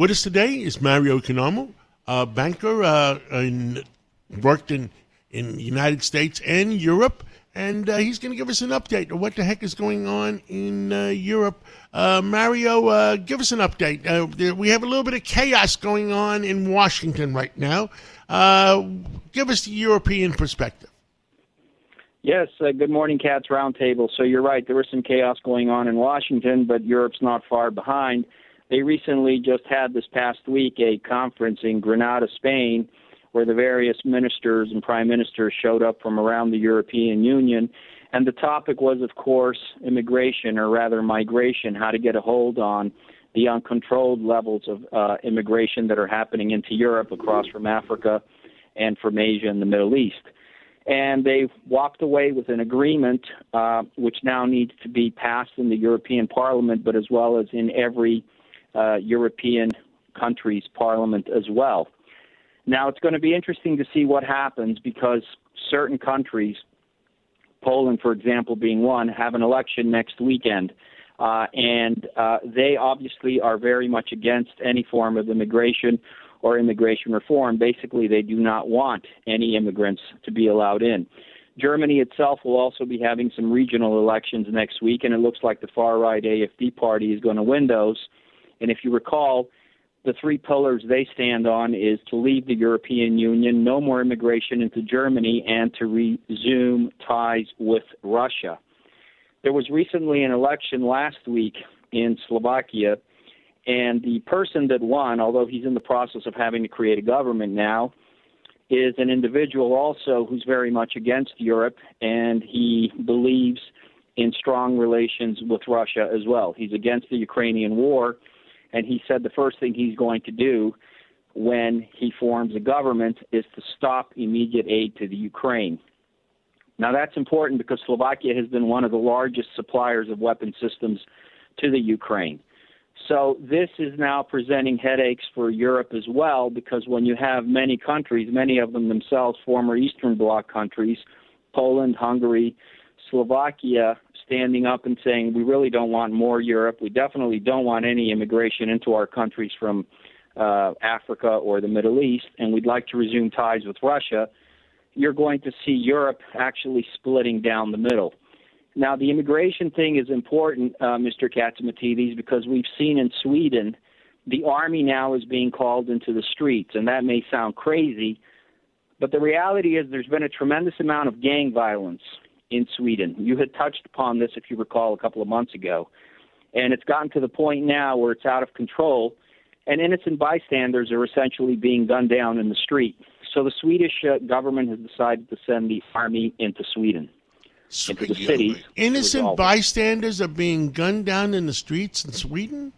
With us today is Mario Economou, a banker uh, in, worked in, in United States and Europe, and uh, he's going to give us an update on what the heck is going on in uh, Europe. Uh, Mario, uh, give us an update. Uh, we have a little bit of chaos going on in Washington right now. Give us the European perspective. Yes, uh, good morning, Cats Roundtable. So you're right, there was some chaos going on in Washington, but Europe's not far behind. They recently just had this past week a conference in Granada, Spain, where the various ministers and prime ministers showed up from around the European Union. And the topic was, of course, immigration, or rather migration, how to get a hold on the uncontrolled levels of uh, immigration that are happening into Europe across from Africa and from Asia and the Middle East. And they walked away with an agreement uh, which now needs to be passed in the European Parliament, but as well as in every uh, European countries' parliament as well. Now, it's going to be interesting to see what happens because certain countries, Poland, for example, being one, have an election next weekend. Uh, and uh, they obviously are very much against any form of immigration or immigration reform. Basically, they do not want any immigrants to be allowed in. Germany itself will also be having some regional elections next week, and it looks like the far right AFD party is going to win those. And if you recall, the three pillars they stand on is to leave the European Union, no more immigration into Germany, and to resume ties with Russia. There was recently an election last week in Slovakia, and the person that won, although he's in the process of having to create a government now, is an individual also who's very much against Europe, and he believes in strong relations with Russia as well. He's against the Ukrainian war and he said the first thing he's going to do when he forms a government is to stop immediate aid to the Ukraine. Now, that's important because Slovakia has been one of the largest suppliers of weapon systems to the Ukraine. So, this is now presenting headaches for Europe as well because when you have many countries, many of them themselves former Eastern Bloc countries, Poland, Hungary, Slovakia, standing up and saying we really don't want more Europe. We definitely don't want any immigration into our countries from uh, Africa or the Middle East, and we'd like to resume ties with Russia. You're going to see Europe actually splitting down the middle. Now, the immigration thing is important, uh, Mr. Catsimatidis, because we've seen in Sweden the army now is being called into the streets, and that may sound crazy, but the reality is there's been a tremendous amount of gang violence in Sweden. You had touched upon this, if you recall, a couple of months ago. And it's gotten to the point now where it's out of control, and innocent bystanders are essentially being gunned down in the street. So the Swedish uh, government has decided to send the army into Sweden. Into the cities. Innocent bystanders are being gunned down in the streets in Sweden?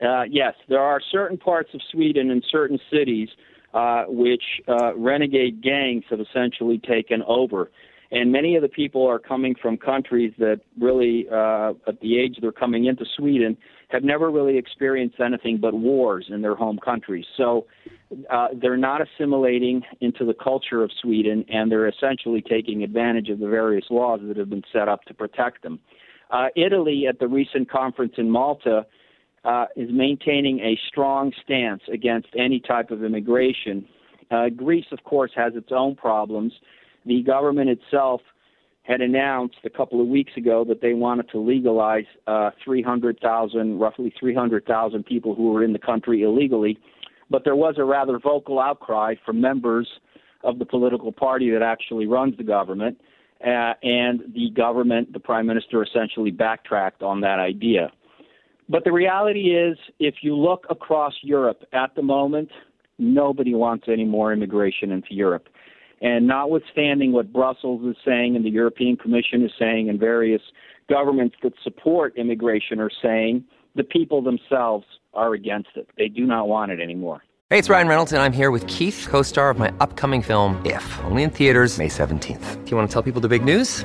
Uh, yes, there are certain parts of Sweden and certain cities uh, which uh, renegade gangs have essentially taken over and many of the people are coming from countries that really, uh, at the age they're coming into Sweden, have never really experienced anything but wars in their home countries. So uh, they're not assimilating into the culture of Sweden, and they're essentially taking advantage of the various laws that have been set up to protect them. Uh, Italy, at the recent conference in Malta, uh, is maintaining a strong stance against any type of immigration. Uh, Greece, of course, has its own problems the government itself had announced a couple of weeks ago that they wanted to legalize uh, 300,000, roughly 300,000 people who were in the country illegally. But there was a rather vocal outcry from members of the political party that actually runs the government. Uh, and the government, the prime minister, essentially backtracked on that idea. But the reality is, if you look across Europe at the moment, nobody wants any more immigration into Europe. And notwithstanding what Brussels is saying and the European Commission is saying and various governments that support immigration are saying, the people themselves are against it. They do not want it anymore. Hey, it's Ryan Reynolds, and I'm here with Keith, co star of my upcoming film, If, only in theaters, May 17th. Do you want to tell people the big news?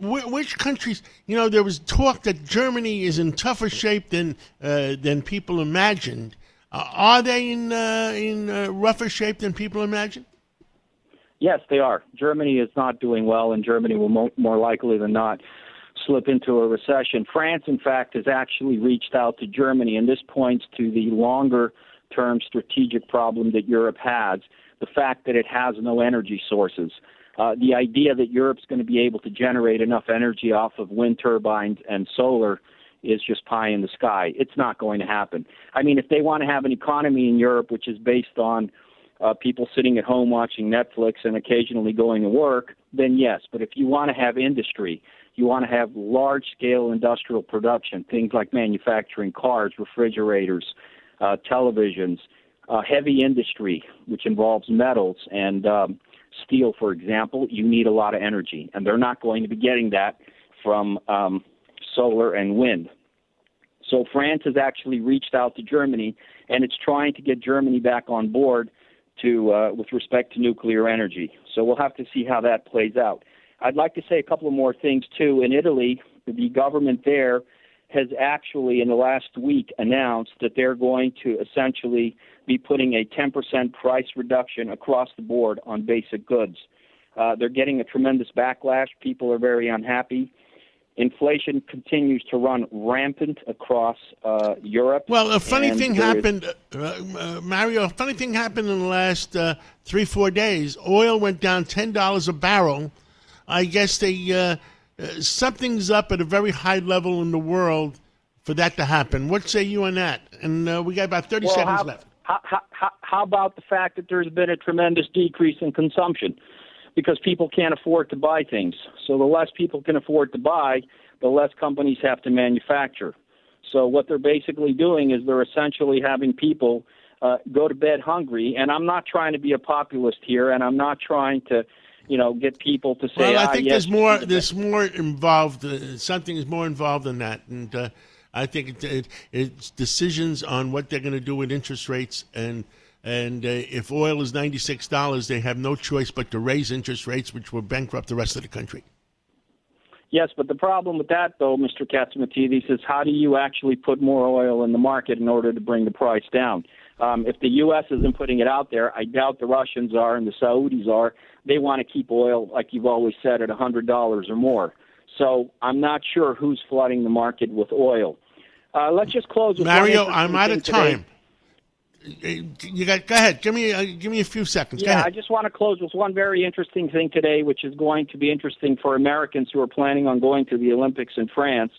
which countries? You know, there was talk that Germany is in tougher shape than uh, than people imagined. Uh, are they in uh, in uh, rougher shape than people imagined? Yes, they are. Germany is not doing well, and Germany will mo- more likely than not slip into a recession. France, in fact, has actually reached out to Germany, and this points to the longer term strategic problem that Europe has the fact that it has no energy sources. Uh, the idea that Europe's going to be able to generate enough energy off of wind turbines and solar is just pie in the sky. It's not going to happen. I mean, if they want to have an economy in Europe which is based on uh, people sitting at home watching Netflix and occasionally going to work, then yes. But if you want to have industry, you want to have large scale industrial production, things like manufacturing cars, refrigerators, uh, televisions, uh, heavy industry, which involves metals and um, steel, for example, you need a lot of energy, and they're not going to be getting that from um, solar and wind. So France has actually reached out to Germany, and it's trying to get Germany back on board to uh, with respect to nuclear energy. So we'll have to see how that plays out. I'd like to say a couple of more things too. In Italy, the government there has actually, in the last week, announced that they're going to essentially be putting a 10% price reduction across the board on basic goods. Uh, they're getting a tremendous backlash. People are very unhappy. Inflation continues to run rampant across uh, Europe. Well, a funny thing happened, uh, uh, Mario. A funny thing happened in the last uh, three, four days. Oil went down ten dollars a barrel. I guess they uh, something's up at a very high level in the world for that to happen. What say you on that? And uh, we got about thirty Well, seconds how, left. How, how, how about the fact that there's been a tremendous decrease in consumption because people can't afford to buy things? So the less people can afford to buy, the less companies have to manufacture. So what they're basically doing is they're essentially having people uh, go to bed hungry. And I'm not trying to be a populist here, and I'm not trying to, you know, get people to say. Well, I "Ah, think yes, there's more. There's more involved. Uh, something is more involved than that, and uh, I think it, it, it's decisions on what they're going to do with interest rates, and and uh, if oil is ninety six dollars, they have no choice but to raise interest rates, which will bankrupt the rest of the country. Yes, but the problem with that, though, Mr. Catsimatidis, is how do you actually put more oil in the market in order to bring the price down? Um, if the U.S. isn't putting it out there, I doubt the Russians are and the Saudis are. They want to keep oil, like you've always said, at $100 or more. So I'm not sure who's flooding the market with oil. Uh, let's just close with Mario, I'm out of today. time. You got. Go ahead. Give me. Uh, give me a few seconds. Yeah, I just want to close with one very interesting thing today, which is going to be interesting for Americans who are planning on going to the Olympics in France.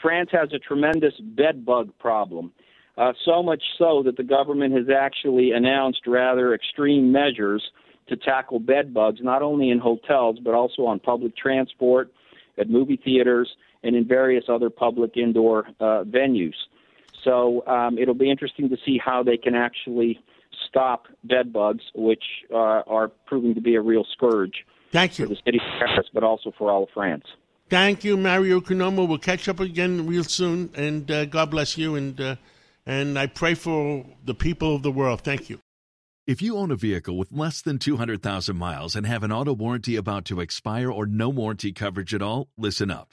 France has a tremendous bed bug problem, uh, so much so that the government has actually announced rather extreme measures to tackle bed bugs, not only in hotels but also on public transport, at movie theaters, and in various other public indoor uh, venues. So um, it'll be interesting to see how they can actually stop bed bugs, which uh, are proving to be a real scourge Thank you. for the city of Paris, but also for all of France. Thank you, Mario Konomo. We'll catch up again real soon, and uh, God bless you. And uh, and I pray for the people of the world. Thank you. If you own a vehicle with less than 200,000 miles and have an auto warranty about to expire or no warranty coverage at all, listen up.